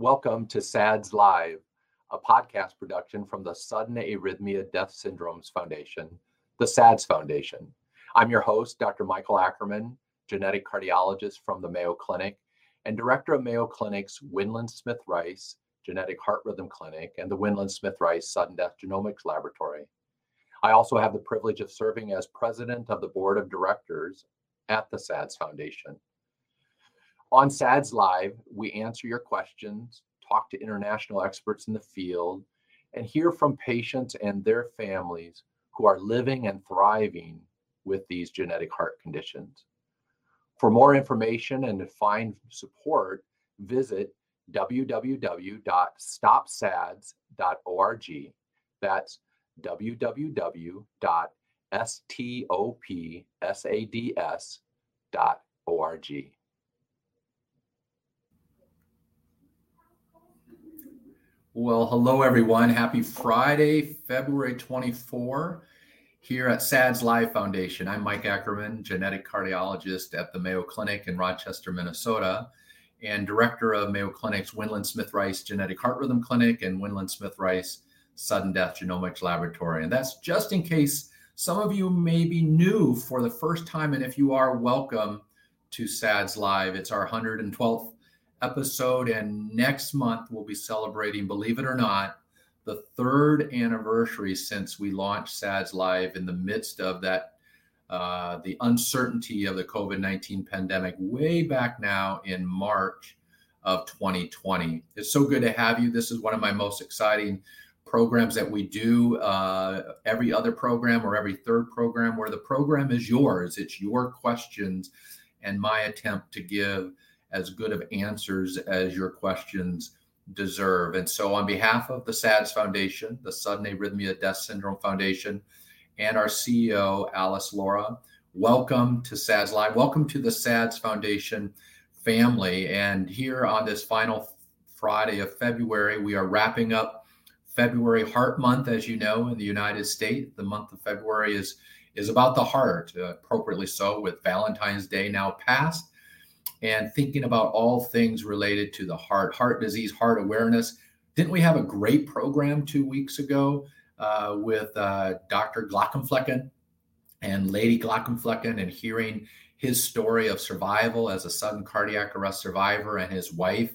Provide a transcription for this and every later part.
Welcome to SADS Live, a podcast production from the Sudden Arrhythmia Death Syndromes Foundation, the SADS Foundation. I'm your host, Dr. Michael Ackerman, genetic cardiologist from the Mayo Clinic and director of Mayo Clinic's Winland Smith Rice Genetic Heart Rhythm Clinic and the Winland Smith Rice Sudden Death Genomics Laboratory. I also have the privilege of serving as president of the board of directors at the SADS Foundation. On SADS Live, we answer your questions, talk to international experts in the field, and hear from patients and their families who are living and thriving with these genetic heart conditions. For more information and to find support, visit www.stopsads.org. That's www.stopsads.org. Well, hello everyone. Happy Friday, February 24 here at SADS Live Foundation. I'm Mike Ackerman, genetic cardiologist at the Mayo Clinic in Rochester, Minnesota, and director of Mayo Clinic's Winland Smith Rice Genetic Heart Rhythm Clinic and Winland Smith Rice Sudden Death Genomics Laboratory. And that's just in case some of you may be new for the first time. And if you are, welcome to SADS Live. It's our 112th episode. And next month, we'll be celebrating, believe it or not, the third anniversary since we launched SADS Live in the midst of that, uh, the uncertainty of the COVID 19 pandemic way back now in March of 2020. It's so good to have you. This is one of my most exciting programs that we do uh, every other program or every third program where the program is yours. It's your questions and my attempt to give as good of answers as your questions deserve. And so, on behalf of the SADS Foundation, the Sudden Arrhythmia Death Syndrome Foundation, and our CEO, Alice Lara, welcome to SADS Live. Welcome to the SADS Foundation family. And here on this final Friday of February, we are wrapping up February Heart Month, as you know, in the United States. The month of February is is about the heart, uh, appropriately so, with Valentine's Day now past and thinking about all things related to the heart, heart disease, heart awareness. Didn't we have a great program two weeks ago uh, with uh, Dr. Glockenflecken and Lady Glockenflecken and hearing his story of survival as a sudden cardiac arrest survivor and his wife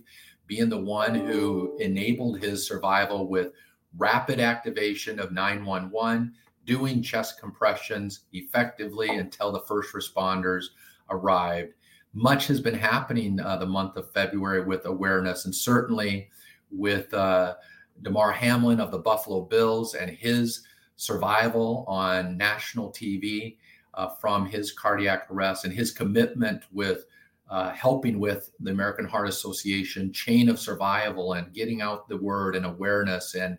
being the one who enabled his survival with rapid activation of 911, doing chest compressions effectively until the first responders arrived much has been happening uh, the month of February with awareness, and certainly with uh, Damar Hamlin of the Buffalo Bills and his survival on national TV uh, from his cardiac arrest and his commitment with uh, helping with the American Heart Association chain of survival and getting out the word and awareness and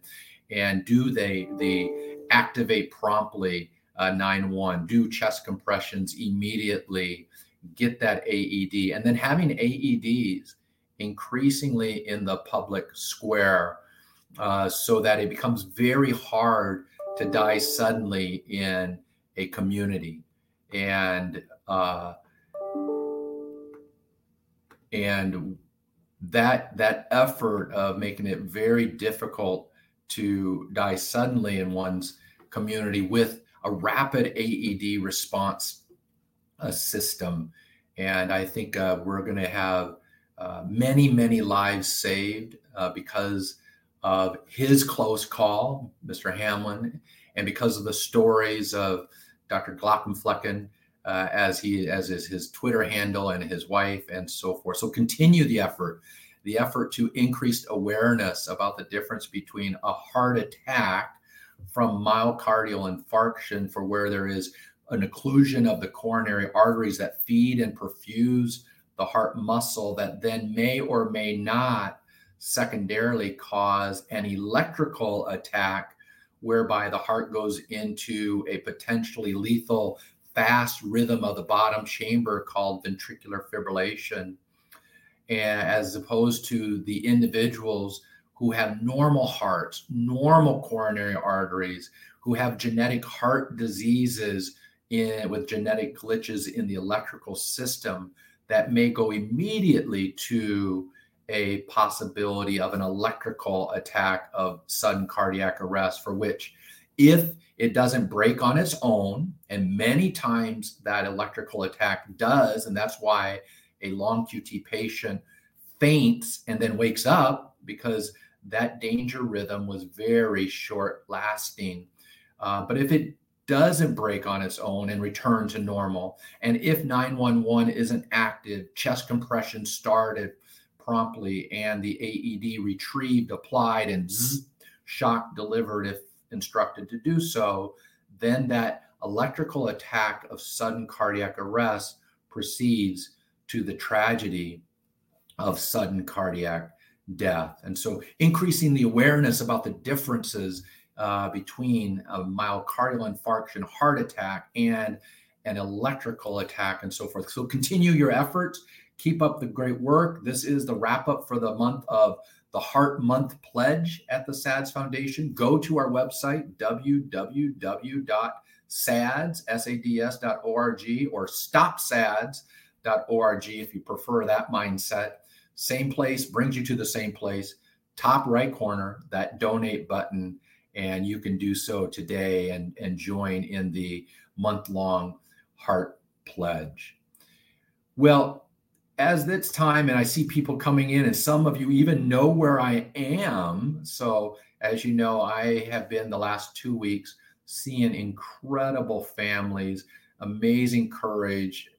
and do they they activate promptly uh, 9-1 do chest compressions immediately get that AED. And then having AEDs increasingly in the public square uh, so that it becomes very hard to die suddenly in a community. And uh, and that that effort of making it very difficult to die suddenly in one's community with a rapid AED response a system. And I think uh, we're going to have uh, many, many lives saved uh, because of his close call, Mr. Hamlin, and because of the stories of Dr. Glockenflecken, uh, as he as is his Twitter handle and his wife and so forth. So continue the effort, the effort to increase awareness about the difference between a heart attack from myocardial infarction for where there is an occlusion of the coronary arteries that feed and perfuse the heart muscle that then may or may not secondarily cause an electrical attack whereby the heart goes into a potentially lethal fast rhythm of the bottom chamber called ventricular fibrillation. And as opposed to the individuals who have normal hearts normal coronary arteries who have genetic heart diseases in, with genetic glitches in the electrical system that may go immediately to a possibility of an electrical attack of sudden cardiac arrest, for which, if it doesn't break on its own, and many times that electrical attack does, and that's why a long QT patient faints and then wakes up because that danger rhythm was very short lasting. Uh, but if it doesn't break on its own and return to normal, and if 911 isn't active, chest compression started promptly, and the AED retrieved, applied, and mm-hmm. zzz, shock delivered if instructed to do so, then that electrical attack of sudden cardiac arrest proceeds to the tragedy of sudden cardiac death. And so, increasing the awareness about the differences uh, between a myocardial infarction, heart attack, and an electrical attack, and so forth. So, continue your efforts. Keep up the great work. This is the wrap up for the month of the Heart Month Pledge at the SADS Foundation. Go to our website, www.sads.org or stopsads.org if you prefer that mindset. Same place brings you to the same place. Top right corner, that donate button, and you can do so today and, and join in the month long Heart Pledge. Well, as it's time and I see people coming in, and some of you even know where I am. So, as you know, I have been the last two weeks seeing incredible families, amazing courage,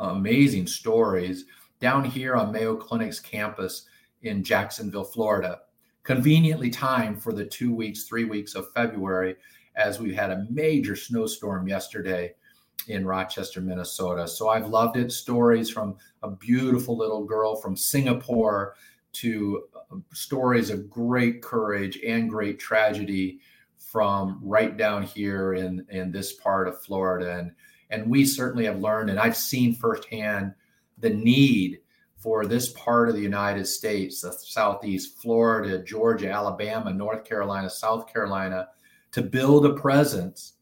amazing stories down here on Mayo Clinic's campus in Jacksonville, Florida. Conveniently timed for the two weeks, three weeks of February, as we had a major snowstorm yesterday in Rochester, Minnesota. So I've loved it. Stories from a beautiful little girl from Singapore to uh, stories of great courage and great tragedy from right down here in, in this part of Florida. And, and we certainly have learned, and I've seen firsthand the need for this part of the United States, the Southeast, Florida, Georgia, Alabama, North Carolina, South Carolina, to build a presence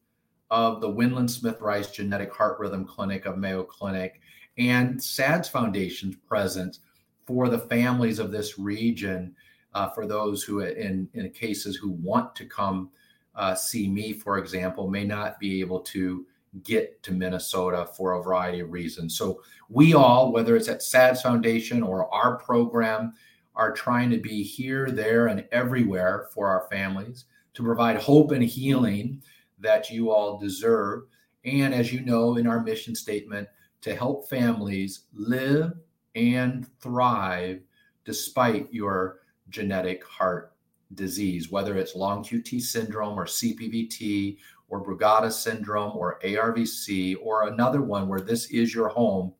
of the Winland Smith Rice Genetic Heart Rhythm Clinic of Mayo Clinic and SADS Foundation's presence for the families of this region, uh, for those who, in, in cases who want to come uh, see me, for example, may not be able to get to Minnesota for a variety of reasons. So we all, whether it's at SADS Foundation or our program, are trying to be here, there, and everywhere for our families to provide hope and healing that you all deserve. And as you know in our mission statement, to help families live and thrive despite your genetic heart disease, whether it's long QT syndrome or CPVT or Brugada syndrome or ARVC or another one where this is your home.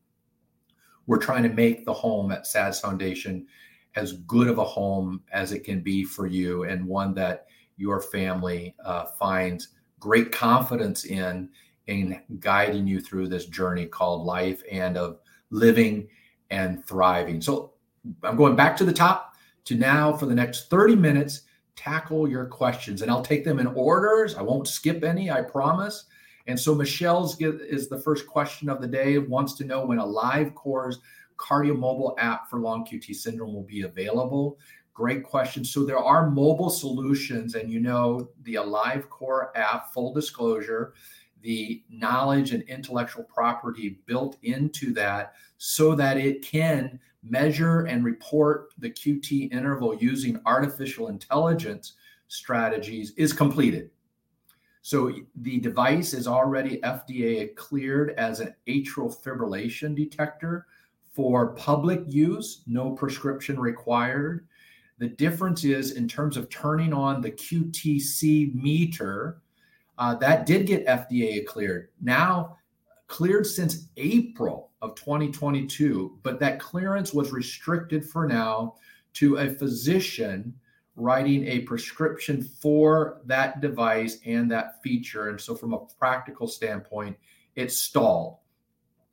We're trying to make the home at SADS Foundation as good of a home as it can be for you and one that your family uh, finds great confidence in in guiding you through this journey called life and of living and thriving. So I'm going back to the top to now for the next 30 minutes tackle your questions and I'll take them in orders. I won't skip any, I promise. And so Michelle's is the first question of the day. Wants to know when a live AliveCor's KardiaMobile app for long QT syndrome will be available. Great question. So there are mobile solutions, and you know the AliveCor app, full disclosure, the knowledge and intellectual property built into that so that it can measure and report the QT interval using artificial intelligence strategies is completed. So the device is already FDA cleared as an atrial fibrillation detector for public use, no prescription required. The difference is in terms of turning on the QTC meter, uh, that did get FDA cleared. Now, cleared since April of 2022, but that clearance was restricted for now to a physician writing a prescription for that device and that feature. And so, from a practical standpoint, it's stalled.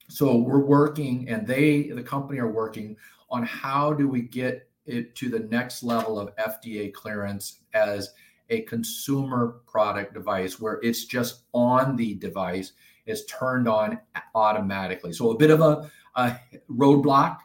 So, we're working, and they, the company, are working on how do we get it to the next level of FDA clearance as a consumer product device where it's just on the device, it's turned on automatically. So a bit of a, a roadblock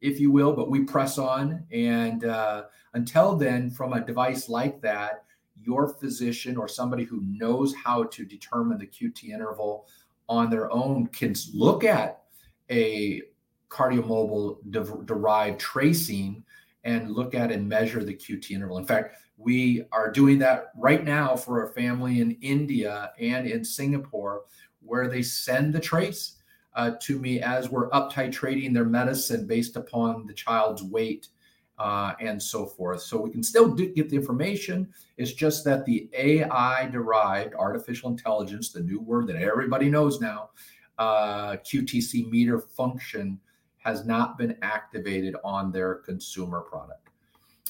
if you will, but we press on. And uh, until then, from a device like that, your physician or somebody who knows how to determine the QT interval on their own can look at a KardiaMobile de- derived tracing and look at and measure the QT interval. In fact, we are doing that right now for a family in India and in Singapore, where they send the trace uh, to me as we're up titrating their medicine based upon the child's weight uh, and so forth. So we can still do, get the information. It's just that the AI derived artificial intelligence, the new word that everybody knows now, uh, QTC meter function has not been activated on their consumer product.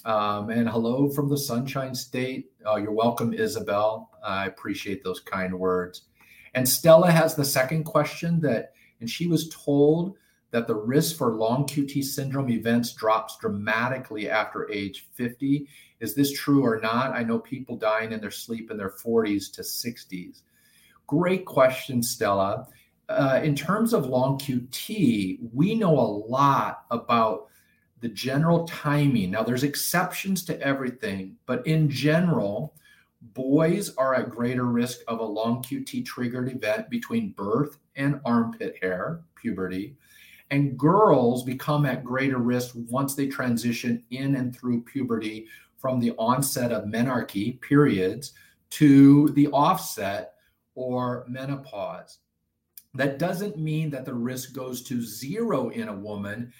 Um, and hello from the Sunshine State. Uh, you're welcome, Isabel. I appreciate those kind words. And Stella has the second question that, and she was told that the risk for long QT syndrome events drops dramatically after age 50. Is this true or not? I know people dying in their sleep in their 40s to 60s. Great question, Stella. Uh, in terms of long QT, we know a lot about the general timing. Now, there's exceptions to everything, but in general, boys are at greater risk of a long QT triggered event between birth and armpit hair, puberty. And girls become at greater risk once they transition in and through puberty from the onset of menarche periods to the offset or menopause. That doesn't mean that the risk goes to zero in a woman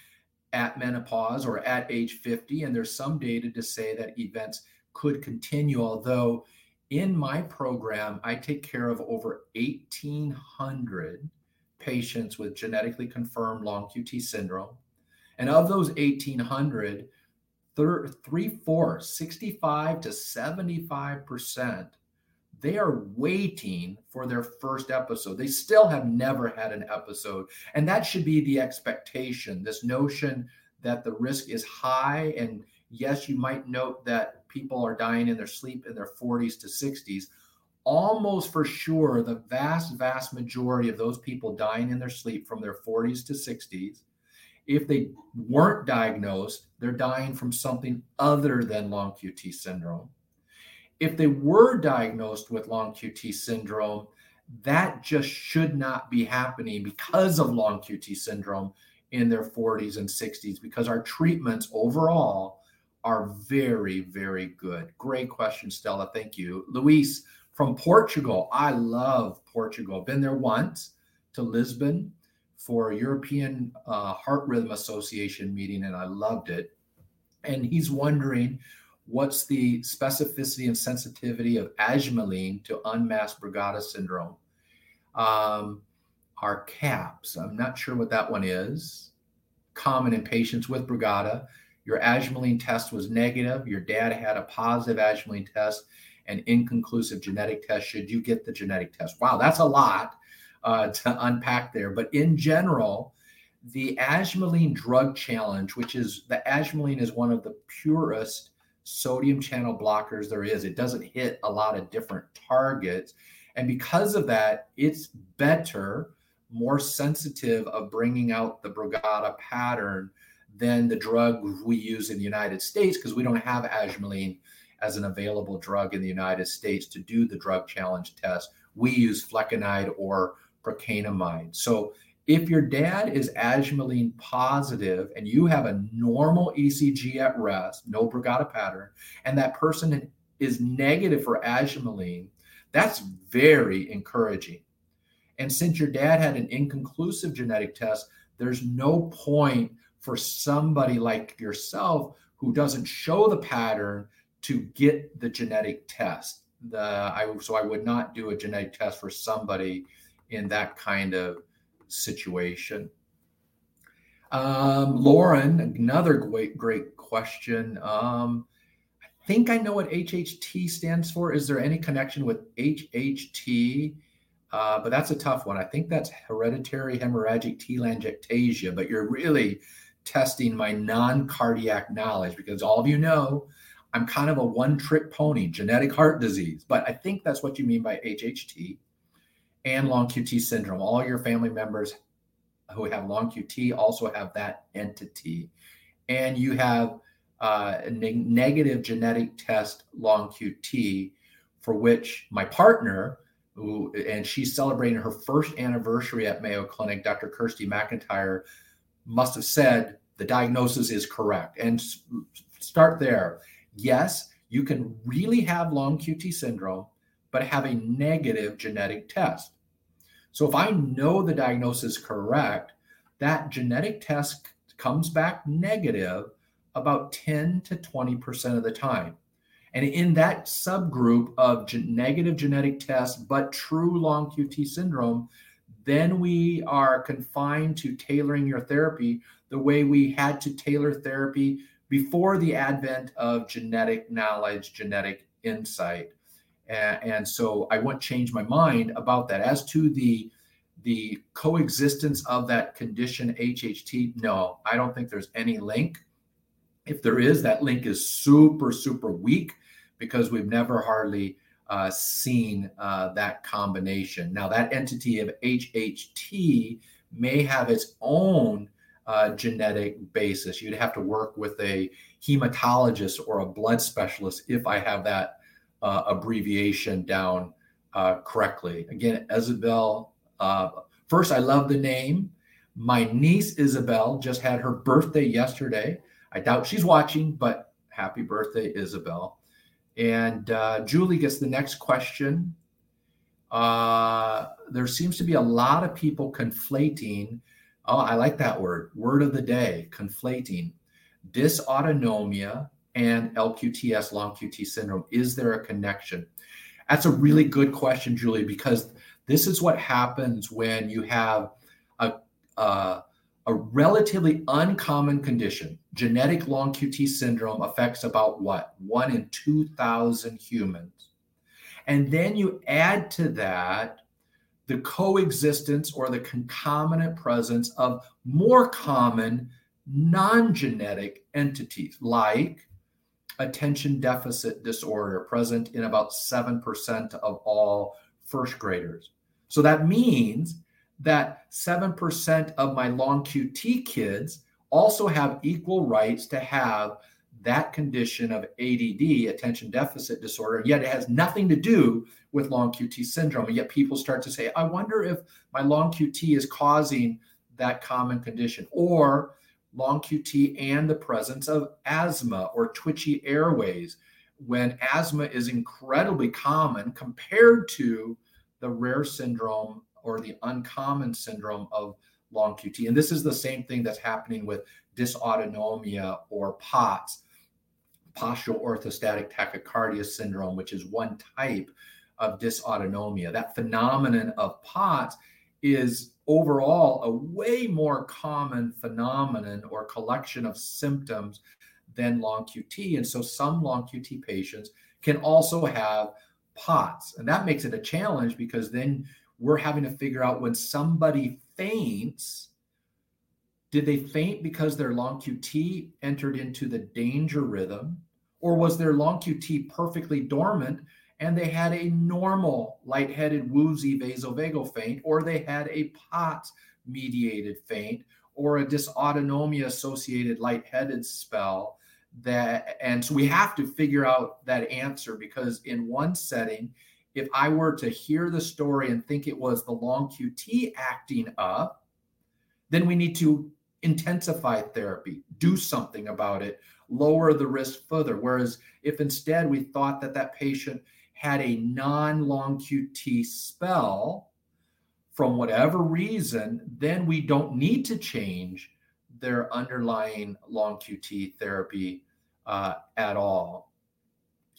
at menopause or at age 50. And there's some data to say that events could continue, although in my program, I take care of over 1,800 patients with genetically confirmed long QT syndrome. And of those 1,800, three fourths, 65 to 75%, they are waiting for their first episode. They still have never had an episode. And that should be the expectation this notion that the risk is high. And yes, you might note that people are dying in their sleep in their 40s to 60s almost for sure the vast, vast majority of those people dying in their sleep from their 40s to 60s, if they weren't diagnosed, they're dying from something other than long QT syndrome. If they were diagnosed with long QT syndrome, that just should not be happening because of long QT syndrome in their 40s and 60s, because our treatments overall are very, very good. Great question, Stella. Thank you. Luis, from Portugal. I love Portugal. Been there once to Lisbon for a European uh, Heart Rhythm Association meeting, and I loved it. And he's wondering what's the specificity and sensitivity of ajmaline to unmasked Brugada syndrome. Um, our CAPS, I'm not sure what that one is. Common in patients with Brugada. Your ajmaline test was negative. Your dad had a positive ajmaline test an inconclusive genetic test should you get the genetic test. Wow, that's a lot uh, to unpack there. But in general, the Ajmaline drug challenge, which is the Ajmaline is one of the purest sodium channel blockers there is. It doesn't hit a lot of different targets. And because of that, it's better, more sensitive of bringing out the Brugada pattern than the drug we use in the United States because we don't have Ajmaline as an available drug in the United States to do the drug challenge test. We use flecainide or procainamide. So if your dad is ajmaline positive and you have a normal ECG at rest, no Brugada pattern, and that person is negative for ajmaline, that's very encouraging. And since your dad had an inconclusive genetic test, there's no point for somebody like yourself who doesn't show the pattern to get the genetic test. The I so I would not do a genetic test for somebody in that kind of situation. Um, Lauren, another great great question. Um, I think I know what HHT stands for. Is there any connection with HHT? Uh, but that's a tough one. I think that's hereditary hemorrhagic telangiectasia. But you're really testing my non-cardiac knowledge because all of you know I'm kind of a one trick pony, genetic heart disease. But I think that's what you mean by HHT and long QT syndrome. All your family members who have long QT also have that entity. And you have uh, a ne- negative genetic test long QT, for which my partner, who, and she's celebrating her first anniversary at Mayo Clinic, Dr. Ciorsti MacIntyre, must have said the diagnosis is correct. And start there. Yes, you can really have long QT syndrome, but have a negative genetic test. So if I know the diagnosis is correct, that genetic test comes back negative about 10 to 20% of the time. And in that subgroup of negative genetic tests, but true long QT syndrome, then we are confined to tailoring your therapy the way we had to tailor therapy before the advent of genetic knowledge, genetic insight. And, and so I won't change my mind about that. As to the the coexistence of that condition HHT, no, I don't think there's any link. If there is, that link is super, super weak because we've never hardly uh, seen uh, that combination. Now, that entity of HHT may have its own uh, genetic basis. You'd have to work with a hematologist or a blood specialist if I have that uh, abbreviation down uh, correctly. Again, Isabel. Uh, first, I love the name. My niece Isabel just had her birthday yesterday. I doubt she's watching, but happy birthday, Isabel. And uh, Julie gets the next question. Uh, there seems to be a lot of people conflating. Oh, I like that word. Word of the day conflating dysautonomia and LQTS, long QT syndrome. Is there a connection? That's a really good question, Julie, because this is what happens when you have a, a a relatively uncommon condition. Genetic long QT syndrome affects about what? One in 2,000 humans. And then you add to that the coexistence or the concomitant presence of more common non genetic entities like attention deficit disorder, present in about 7% of all first graders. So that means that 7% of my long QT kids also have equal rights to have that condition of ADD, attention deficit disorder, yet it has nothing to do with long QT syndrome. And yet people start to say, I wonder if my long QT is causing that common condition, or long QT and the presence of asthma or twitchy airways, when asthma is incredibly common compared to the rare syndrome or the uncommon syndrome of long QT. And this is the same thing that's happening with dysautonomia or POTS, postural orthostatic tachycardia syndrome, which is one type of dysautonomia. That phenomenon of POTS is overall a way more common phenomenon or collection of symptoms than long QT. And so some long QT patients can also have POTS. And that makes it a challenge because then we're having to figure out when somebody faints, did they faint because their long QT entered into the danger rhythm, or was their long QT perfectly dormant and they had a normal lightheaded, woozy vasovagal faint, or they had a POTS mediated faint, or a dysautonomia associated lightheaded spell? That and so we have to figure out that answer because in one setting if I were to hear the story and think it was the long QT acting up, then we need to intensify therapy, do something about it, lower the risk further. Whereas if instead we thought that that patient had a non long QT spell from whatever reason, then we don't need to change their underlying long QT therapy uh, at all.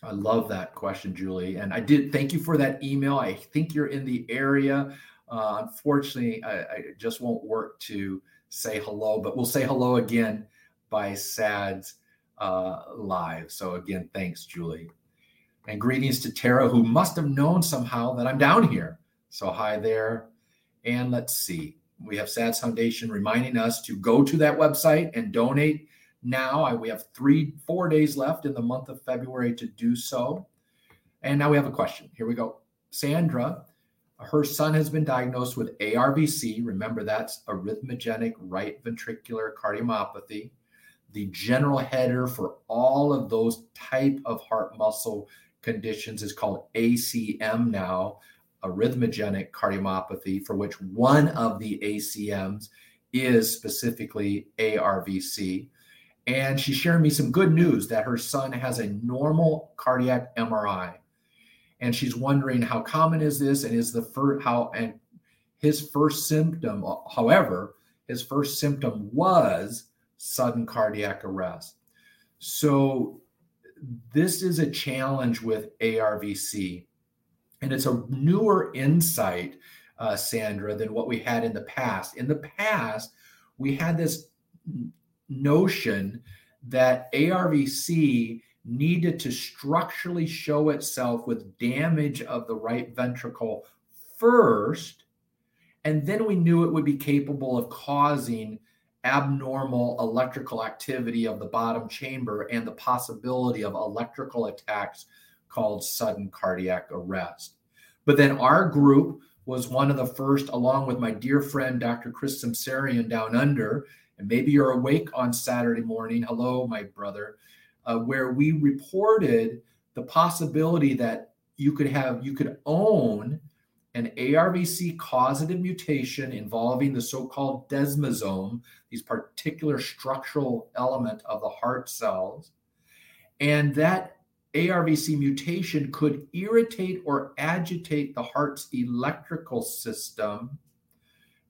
I love that question, Julie. And I did thank you for that email. I think you're in the area. Uh, unfortunately, I, I, just won't work to say hello, but we'll say hello again by SADS uh, live. So, again, thanks, Julie. And greetings to Tara, who must have known somehow that I'm down here. So, hi there. And let's see. We have SADS Foundation reminding us to go to that website and donate now. I, we have three, four days left in the month of February to do so. And now we have a question. Here we go. Sandra, Her son has been diagnosed with ARVC. Remember, that's arrhythmogenic right ventricular cardiomyopathy. The general header for all of those type of heart muscle conditions is called ACM now, arrhythmogenic cardiomyopathy, for which one of the ACMs is specifically ARVC. And she's sharing me some good news that her son has a normal cardiac MRI. And she's wondering how common is this and is the first how and his first symptom, however, his first symptom was sudden cardiac arrest. So this is a challenge with ARVC. And it's a newer insight, uh, Sandra, than what we had in the past. In the past, we had this notion that ARVC needed to structurally show itself with damage of the right ventricle first. And then we knew it would be capable of causing abnormal electrical activity of the bottom chamber and the possibility of electrical attacks called sudden cardiac arrest. But then our group was one of the first, along with my dear friend Dr. Chris Semsarian down under, and maybe you're awake on Saturday morning. Hello, my brother, uh, where we reported the possibility that you could have, you could own an ARVC causative mutation involving the so-called desmosome, these particular structural element of the heart cells, and that ARVC mutation could irritate or agitate the heart's electrical system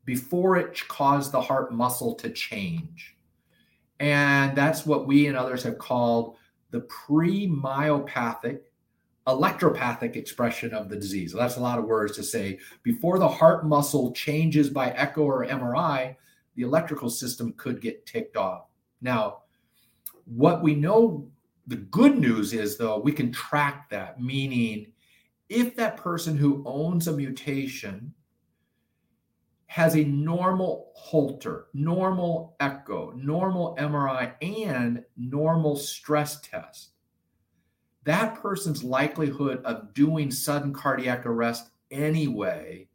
before it caused the heart muscle to change. And that's what we and others have called the pre-myopathic electropathic expression of the disease. So that's a lot of words to say. Before the heart muscle changes by echo or MRI, the electrical system could get ticked off. Now, what we know the good news is, though, we can track that, meaning if that person who owns a mutation has a normal Holter, normal echo, normal MRI, and normal stress test, that person's likelihood of doing sudden cardiac arrest anyway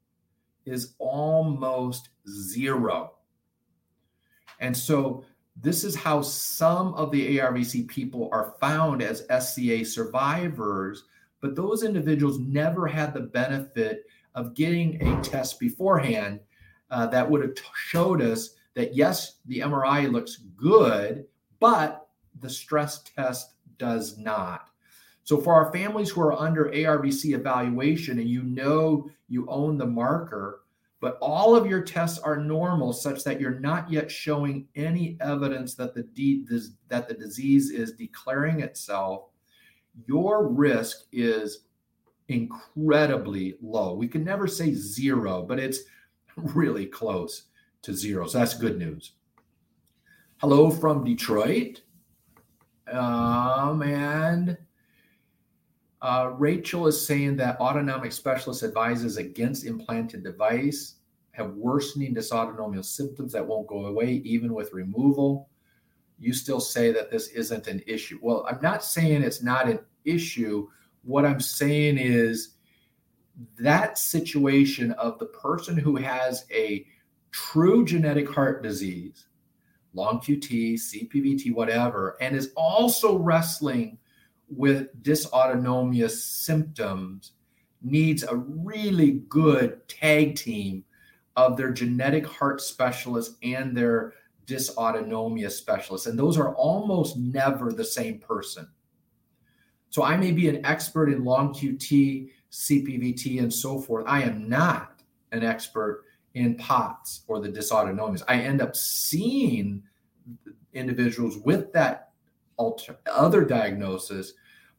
is almost zero. And so this is how some of the ARVC people are found as SCA survivors, but those individuals never had the benefit of getting a test beforehand uh, that would have t- showed us that yes, the MRI looks good, but the stress test does not. So, for our families who are under ARVC evaluation and you know you own the marker, but all of your tests are normal such that you're not yet showing any evidence that the, de- that the disease is declaring itself your risk is incredibly low we can never say zero but it's really close to zero so that's good news hello from detroit um, and uh, Rachel is saying that autonomic specialist advises against implanted device, have worsening dysautonomial symptoms that won't go away even with removal. You still say that this isn't an issue. Well, I'm not saying it's not an issue. What I'm saying is that situation of the person who has a true genetic heart disease, long QT, CPVT, whatever, and is also wrestling with dysautonomia symptoms needs a really good tag team of their genetic heart specialist and their dysautonomia specialist. And those are almost never the same person. So I may be an expert in long QT, CPVT, and so forth. I am not an expert in POTS or the dysautonomias. I end up seeing individuals with that alter, other diagnosis,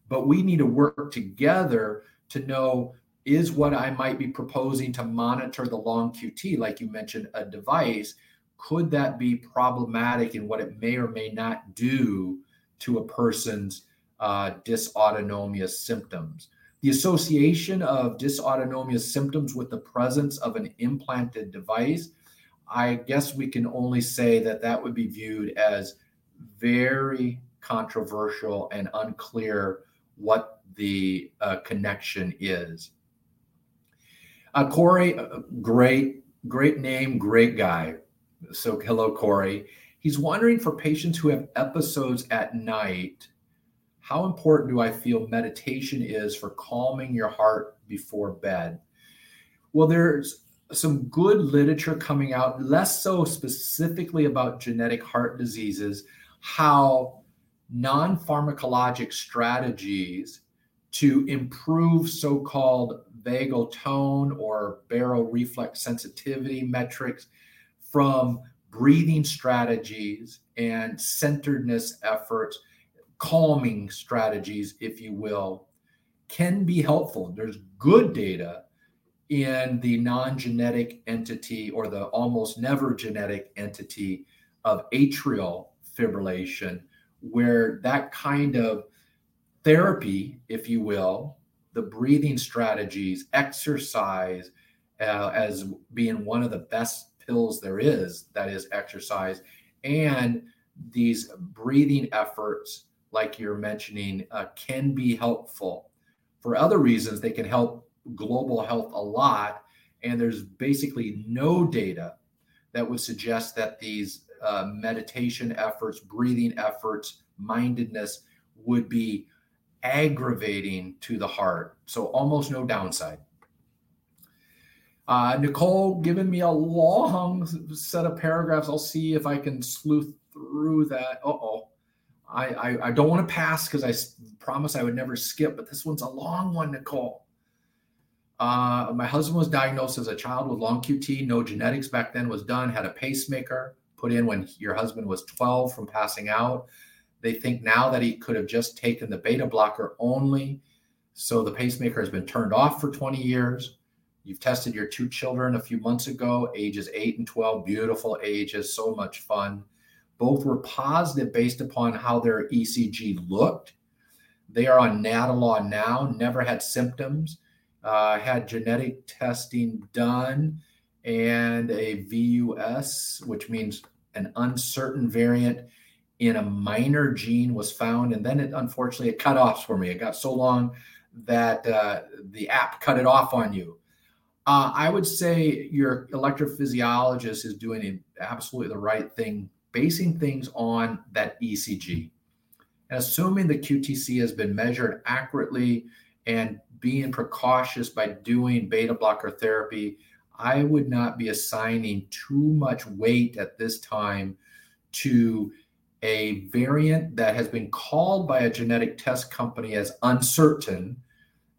but we need to work together to know is what I might be proposing to monitor the long QT, like you mentioned, a device, could that be problematic in what it may or may not do to a person's uh, dysautonomia symptoms? The association of dysautonomia symptoms with the presence of an implanted device, I guess we can only say that that would be viewed as very controversial and unclear what the uh, connection is. Uh, Corey, uh, great, great name, great guy. So, hello, Corey. He's wondering for patients who have episodes at night, how important do I feel meditation is for calming your heart before bed? Well, there's some good literature coming out, less so specifically about genetic heart diseases, how non pharmacologic strategies to improve so called vagal tone or baroreflex sensitivity metrics from breathing strategies and centeredness efforts, calming strategies, if you will, can be helpful. There's good data in the non genetic entity or the almost never genetic entity of atrial fibrillation, where that kind of therapy, if you will, the breathing strategies, exercise uh, as being one of the best pills there is, that is exercise, and these breathing efforts, like you're mentioning, uh, can be helpful. For other reasons, they can help global health a lot. And there's basically no data that would suggest that these uh, meditation efforts, breathing efforts, mindedness would be aggravating to the heart. So almost no downside. Uh, Nicole giving me a long set of paragraphs. I'll see if I can sleuth through that. Uh oh. I, I, I, don't want to pass because I promise I would never skip, but this one's a long one, Nicole. Uh, my husband was diagnosed as a child with long QT. No genetics back then was done. Had a pacemaker put in when your husband was 12 from passing out. They think now that he could have just taken the beta blocker only. So the pacemaker has been turned off for 20 years. You've tested your two children a few months ago, ages 8 and 12, beautiful ages, so much fun. Both were positive based upon how their ECG looked. They are on Nadolol now, never had symptoms, uh, had genetic testing done, and a VUS, which means an uncertain variant in a minor gene was found, and then it unfortunately it cut off for me. It got so long that uh, the app cut it off on you. Uh, I would say your electrophysiologist is doing absolutely the right thing, basing things on that ECG. And assuming the QTC has been measured accurately and being precautious by doing beta blocker therapy, I would not be assigning too much weight at this time to a variant that has been called by a genetic test company as uncertain.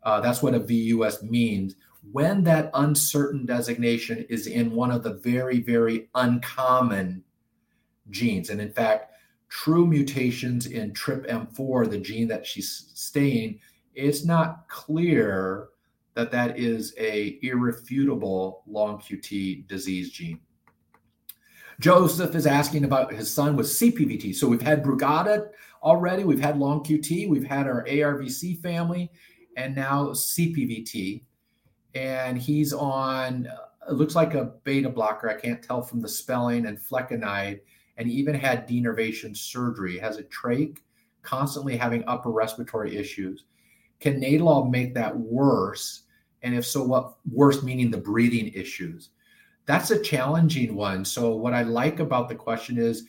Uh, that's what a VUS means. When that uncertain designation is in one of the very, very uncommon genes. And in fact, true mutations in TRPM4, the gene that she's staying, it's not clear that that is a irrefutable long QT disease gene. Joseph is asking about his son with CPVT. So we've had Brugada already, we've had long QT, we've had our ARVC family, and now CPVT. And he's on, it looks like a beta blocker. I can't tell from the spelling, and flecainide, and even had denervation surgery. Has a trach, constantly having upper respiratory issues. Can Nadolol make that worse? And if so, what worse meaning the breathing issues? that's a challenging one. So what I like about the question is,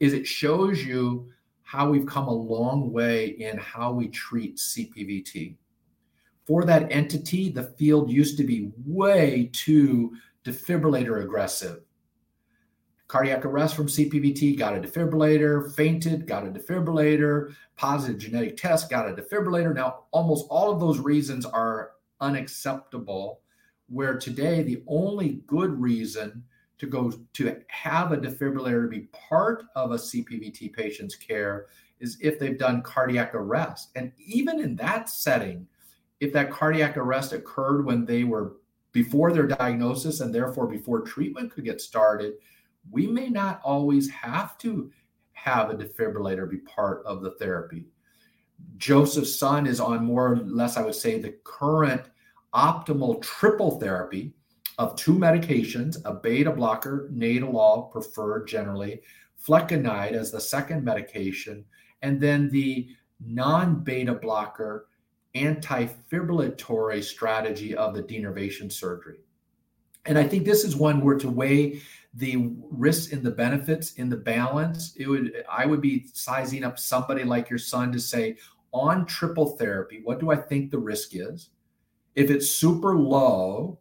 is it shows you how we've come a long way in how we treat CPVT. For that entity, the field used to be way too defibrillator aggressive. Cardiac arrest from CPVT, got a defibrillator, fainted, got a defibrillator, positive genetic test, got a defibrillator. Now, almost all of those reasons are unacceptable where today the only good reason to go to have a defibrillator to be part of a CPVT patient's care is if they've done cardiac arrest. And even in that setting, if that cardiac arrest occurred when they were before their diagnosis and therefore before treatment could get started, we may not always have to have a defibrillator be part of the therapy. Joseph's son is on more or less, I would say, the current optimal triple therapy of two medications, a beta blocker, nadolol preferred generally, flecainide as the second medication, and then the non-beta blocker antifibrillatory strategy of the denervation surgery. And I think this is one where to weigh the risks and the benefits in the balance, it would I would be sizing up somebody like your son to say, on triple therapy, what do I think the risk is? If it's super low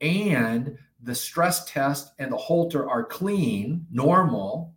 and the stress test and the Holter are clean, normal,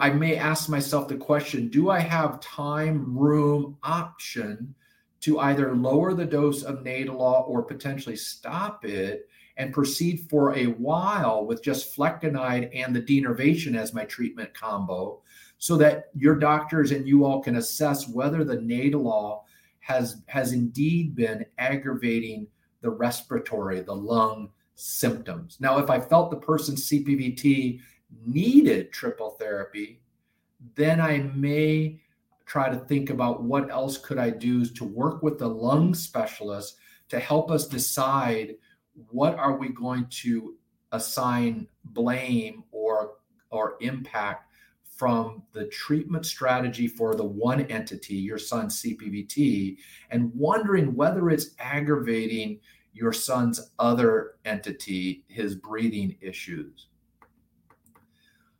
I may ask myself the question do I have time, room, option to either lower the dose of Nadolol or potentially stop it and proceed for a while with just flecainide and the denervation as my treatment combo so that your doctors and you all can assess whether the Nadolol has has indeed been aggravating the respiratory, the lung symptoms. Now, if I felt the person's CPVT needed triple therapy, then I may try to think about what else could I do to work with the lung specialist to help us decide what are we going to assign blame or or impact from the treatment strategy for the one entity, your son's CPVT, and wondering whether it's aggravating your son's other entity, his breathing issues?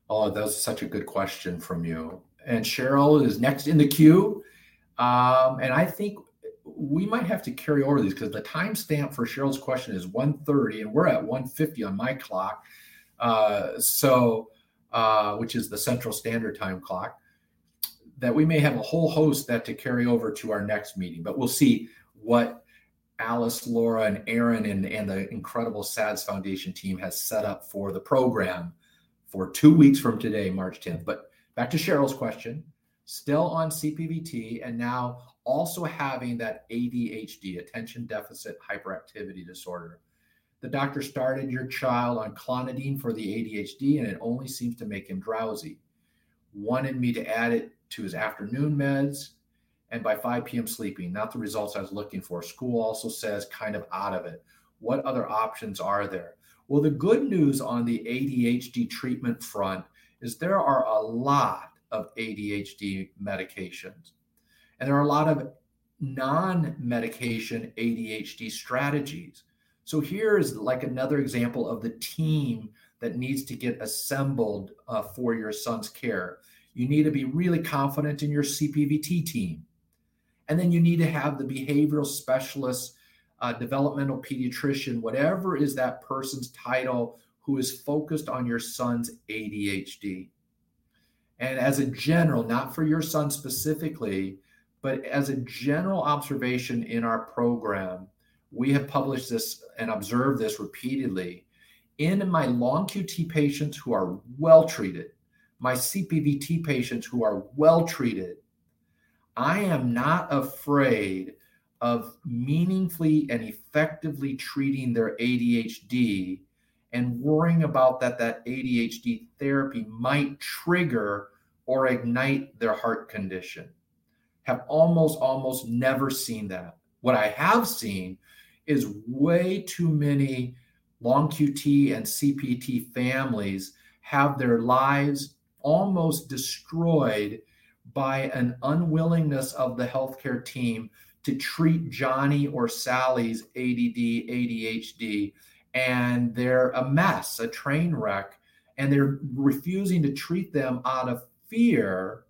Oh, that was such a good question from you. And Cheryl is next in the queue. Um, and I think we might have to carry over these because the timestamp for Cheryl's question is 1.30 and we're at 1.50 on my clock. Uh, so uh, which is the Central Standard Time clock, that we may have a whole host that to carry over to our next meeting. But we'll see what Alice, Lara, and Aaron and, and the incredible SADS Foundation team has set up for the program for two weeks from today, March 10th. But back to Cheryl's question, still on CPVT and now also having that ADHD, attention deficit hyperactivity disorder. The doctor started your child on clonidine for the ADHD, and it only seems to make him drowsy. Wanted me to add it to his afternoon meds, and by 5 p.m. sleeping. Not the results I was looking for. School also says kind of out of it. What other options are there? Well, the good news on the ADHD treatment front is there are a lot of ADHD medications, and there are a lot of non medication ADHD strategies. So here is like another example of the team that needs to get assembled uh, for your son's care. You need to be really confident in your CPVT team. And then you need to have the behavioral specialist, uh, developmental pediatrician, whatever is that person's title, who is focused on your son's ADHD. And as a general, not for your son specifically, but as a general observation in our program, we have published this and observed this repeatedly in my long QT patients who are well treated, my CPVT patients who are well treated. I am not afraid of meaningfully and effectively treating their ADHD and worrying about that that ADHD therapy might trigger or ignite their heart condition. Have almost almost never seen that. What I have seen is way too many long QT and CPT families have their lives almost destroyed by an unwillingness of the healthcare team to treat Johnny or Sally's ADD, ADHD, and they're a mess, a train wreck, and they're refusing to treat them out of fear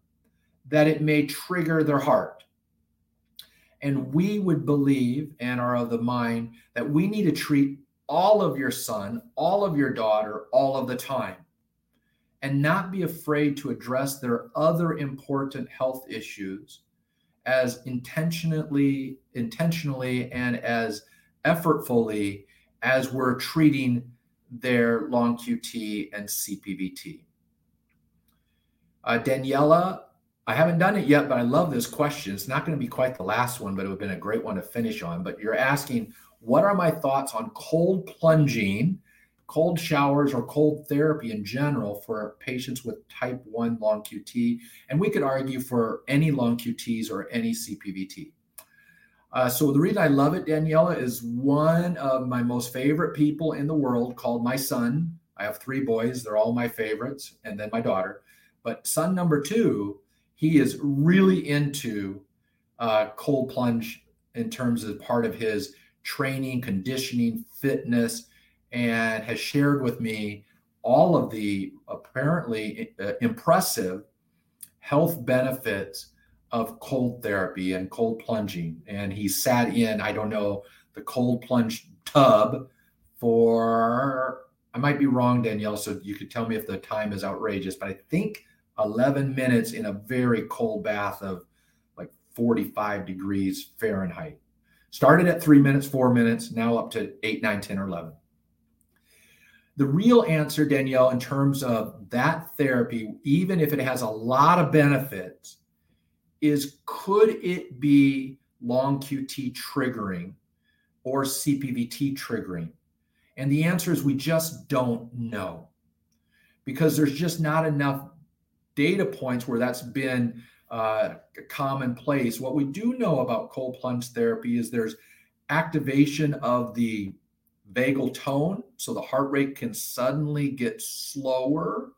that it may trigger their heart. And we would believe and are of the mind that we need to treat all of your son, all of your daughter, all of the time, and not be afraid to address their other important health issues as intentionally, intentionally and as effortfully as we're treating their long QT and CPVT. Uh, Daniela I haven't done it yet, but I love this question. It's not going to be quite the last one, but it would have been a great one to finish on. But you're asking, what are my thoughts on cold plunging, cold showers, or cold therapy in general for patients with type 1 long QT? And we could argue for any long QTs or any CPVT. Uh, so the reason I love it, Daniela, is one of my most favorite people in the world called my son. I have three boys; they're all my favorites, and then my daughter. But son number two he is really into uh, cold plunge in terms of part of his training, conditioning, fitness. and has shared with me all of the apparently uh, impressive health benefits of cold therapy and cold plunging. And he sat in, I don't know, the cold plunge tub for, I might be wrong, Danielle, so you could tell me if the time is outrageous, but I think 11 minutes in a very cold bath of like 45 degrees Fahrenheit. Started at three minutes, four minutes, now up to eight, nine, 10, or 11. The real answer, Danielle, in terms of that therapy, even if it has a lot of benefits, is could it be long QT triggering or CPVT triggering? And the answer is we just don't know because there's just not enough data points where that's been uh, commonplace. What we do know about cold plunge therapy is there's activation of the vagal tone, so the heart rate can suddenly get slower.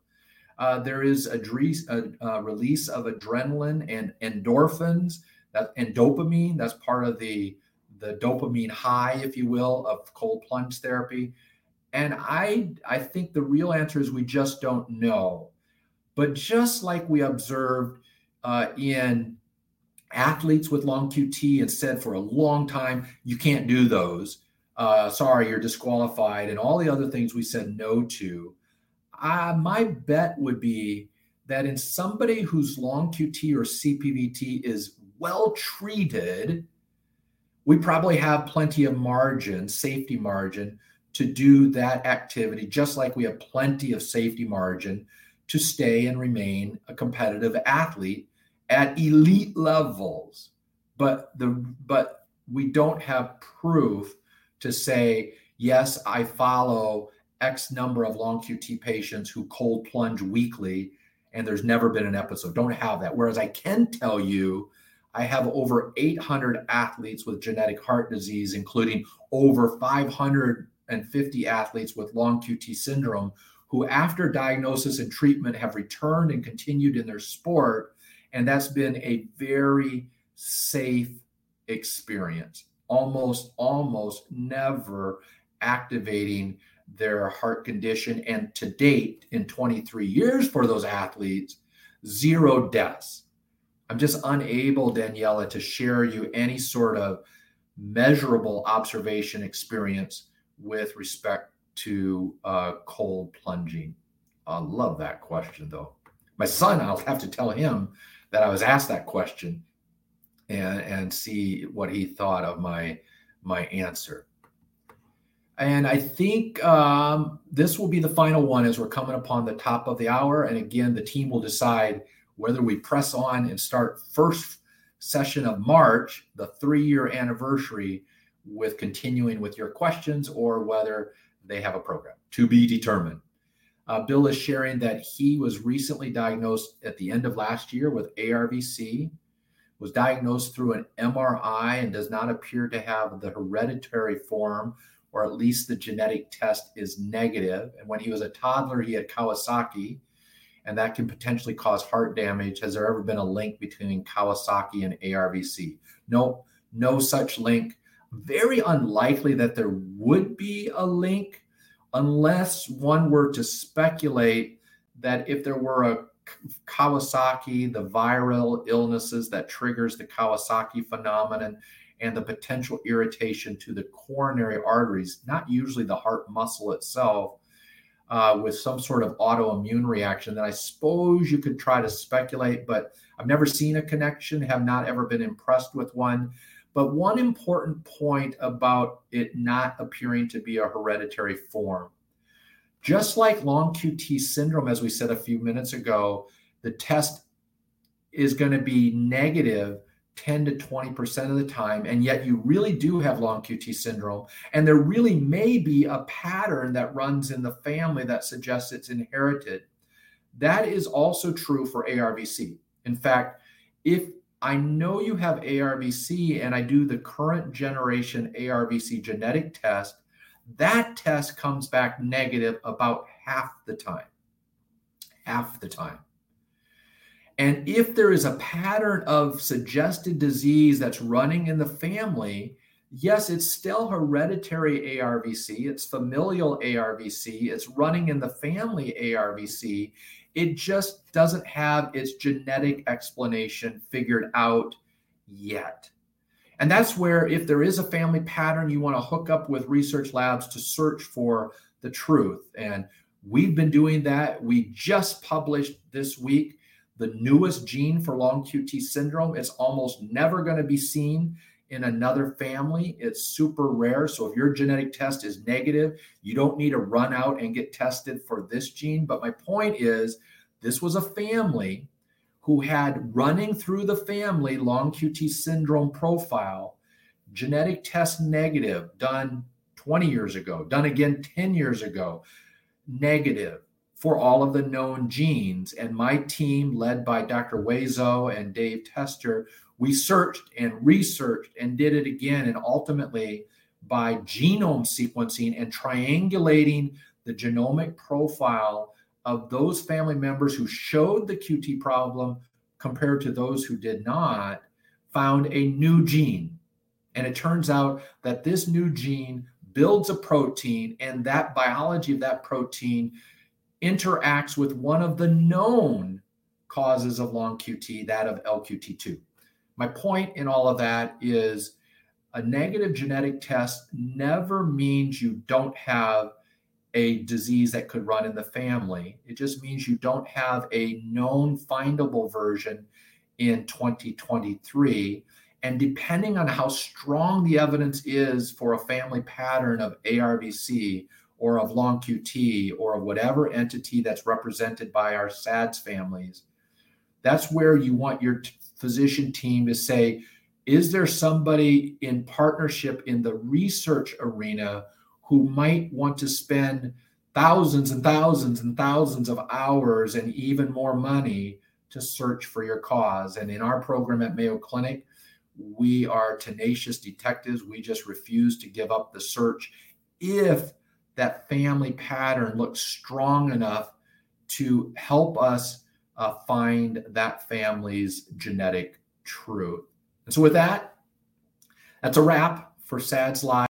Uh, there is a, a, release of adrenaline and endorphins that, and dopamine. That's part of the, the dopamine high, if you will, of cold plunge therapy. And I, I think the real answer is we just don't know. But just like we observed uh, in athletes with long QT and said for a long time, you can't do those. Uh, sorry, you're disqualified, and all the other things we said no to. My bet would be that in somebody whose long QT or CPVT is well treated, we probably have plenty of margin, safety margin, to do that activity, just like we have plenty of safety margin to stay and remain a competitive athlete at elite levels. But the but we don't have proof to say yes i follow x number of long qt patients who cold plunge weekly and there's never been an episode. Don't have that. Whereas i can tell you i have over 800 athletes with genetic heart disease including over 550 athletes with long qt syndrome who after diagnosis and treatment have returned and continued in their sport and that's been a very safe experience, almost, almost never activating their heart condition. And to date, in 23 years for those athletes, zero deaths. I'm just unable, Daniela, to share you any sort of measurable observation experience with respect to uh, cold plunging. I love that question, though. My son, I'll have to tell him that I was asked that question and and see what he thought of my my answer. And I think um, this will be the final one as we're coming upon the top of the hour. And again, the team will decide whether we press on and start first session of March, the three-year anniversary, with continuing with your questions, or whether they have a program to be determined. Uh, Bill is sharing that he was recently diagnosed at the end of last year with ARVC, was diagnosed through an MRI and does not appear to have the hereditary form, or at least the genetic test is negative. And when he was a toddler, he had Kawasaki, and that can potentially cause heart damage. Has there ever been a link between Kawasaki and ARVC? No, no such link. Very unlikely that there would be a link unless one were to speculate that if there were a Kawasaki, the viral illnesses that triggers the Kawasaki phenomenon, and the potential irritation to the coronary arteries, not usually the heart muscle itself, uh, with some sort of autoimmune reaction, then I suppose you could try to speculate, but I've never seen a connection, have not ever been impressed with one. But one important point about it not appearing to be a hereditary form. Just like long QT syndrome, as we said a few minutes ago, the test is going to be negative 10 to 20% of the time. And yet you really do have long QT syndrome. And there really may be a pattern that runs in the family that suggests it's inherited. That is also true for ARVC. In fact, if I know you have ARVC and I do the current generation ARVC genetic test, that test comes back negative about half the time. Half the time. And if there is a pattern of suggested disease that's running in the family, yes, it's still hereditary ARVC, it's familial ARVC, it's running in the family ARVC. It just doesn't have its genetic explanation figured out yet. And that's where, if there is a family pattern, you want to hook up with research labs to search for the truth. And we've been doing that. We just published this week the newest gene for long QT syndrome. It's almost never going to be seen in another family. It's super rare. So if your genetic test is negative, you don't need to run out and get tested for this gene. But my point is, this was a family who had running through the family long QT syndrome profile, genetic test negative, done 20 years ago, done again 10 years ago, negative for all of the known genes. And my team, led by Dr. Wazo and Dave Tester, we searched and researched and did it again. And ultimately, by genome sequencing and triangulating the genomic profile of those family members who showed the QT problem compared to those who did not, found a new gene. And it turns out that this new gene builds a protein, and that biology of that protein interacts with one of the known causes of long QT, that of LQT2. My point in all of that is a negative genetic test never means you don't have a disease that could run in the family. It just means you don't have a known findable version in 2023. And depending on how strong the evidence is for a family pattern of ARVC or of long QT or of whatever entity that's represented by our SADS families, that's where you want your t- physician team to say, is there somebody in partnership in the research arena who might want to spend thousands and thousands and thousands of hours and even more money to search for your cause? And in our program at Mayo Clinic, we are tenacious detectives. We just refuse to give up the search if that family pattern looks strong enough to help us uh, find that family's genetic truth. And so, with that, that's a wrap for SADS Live.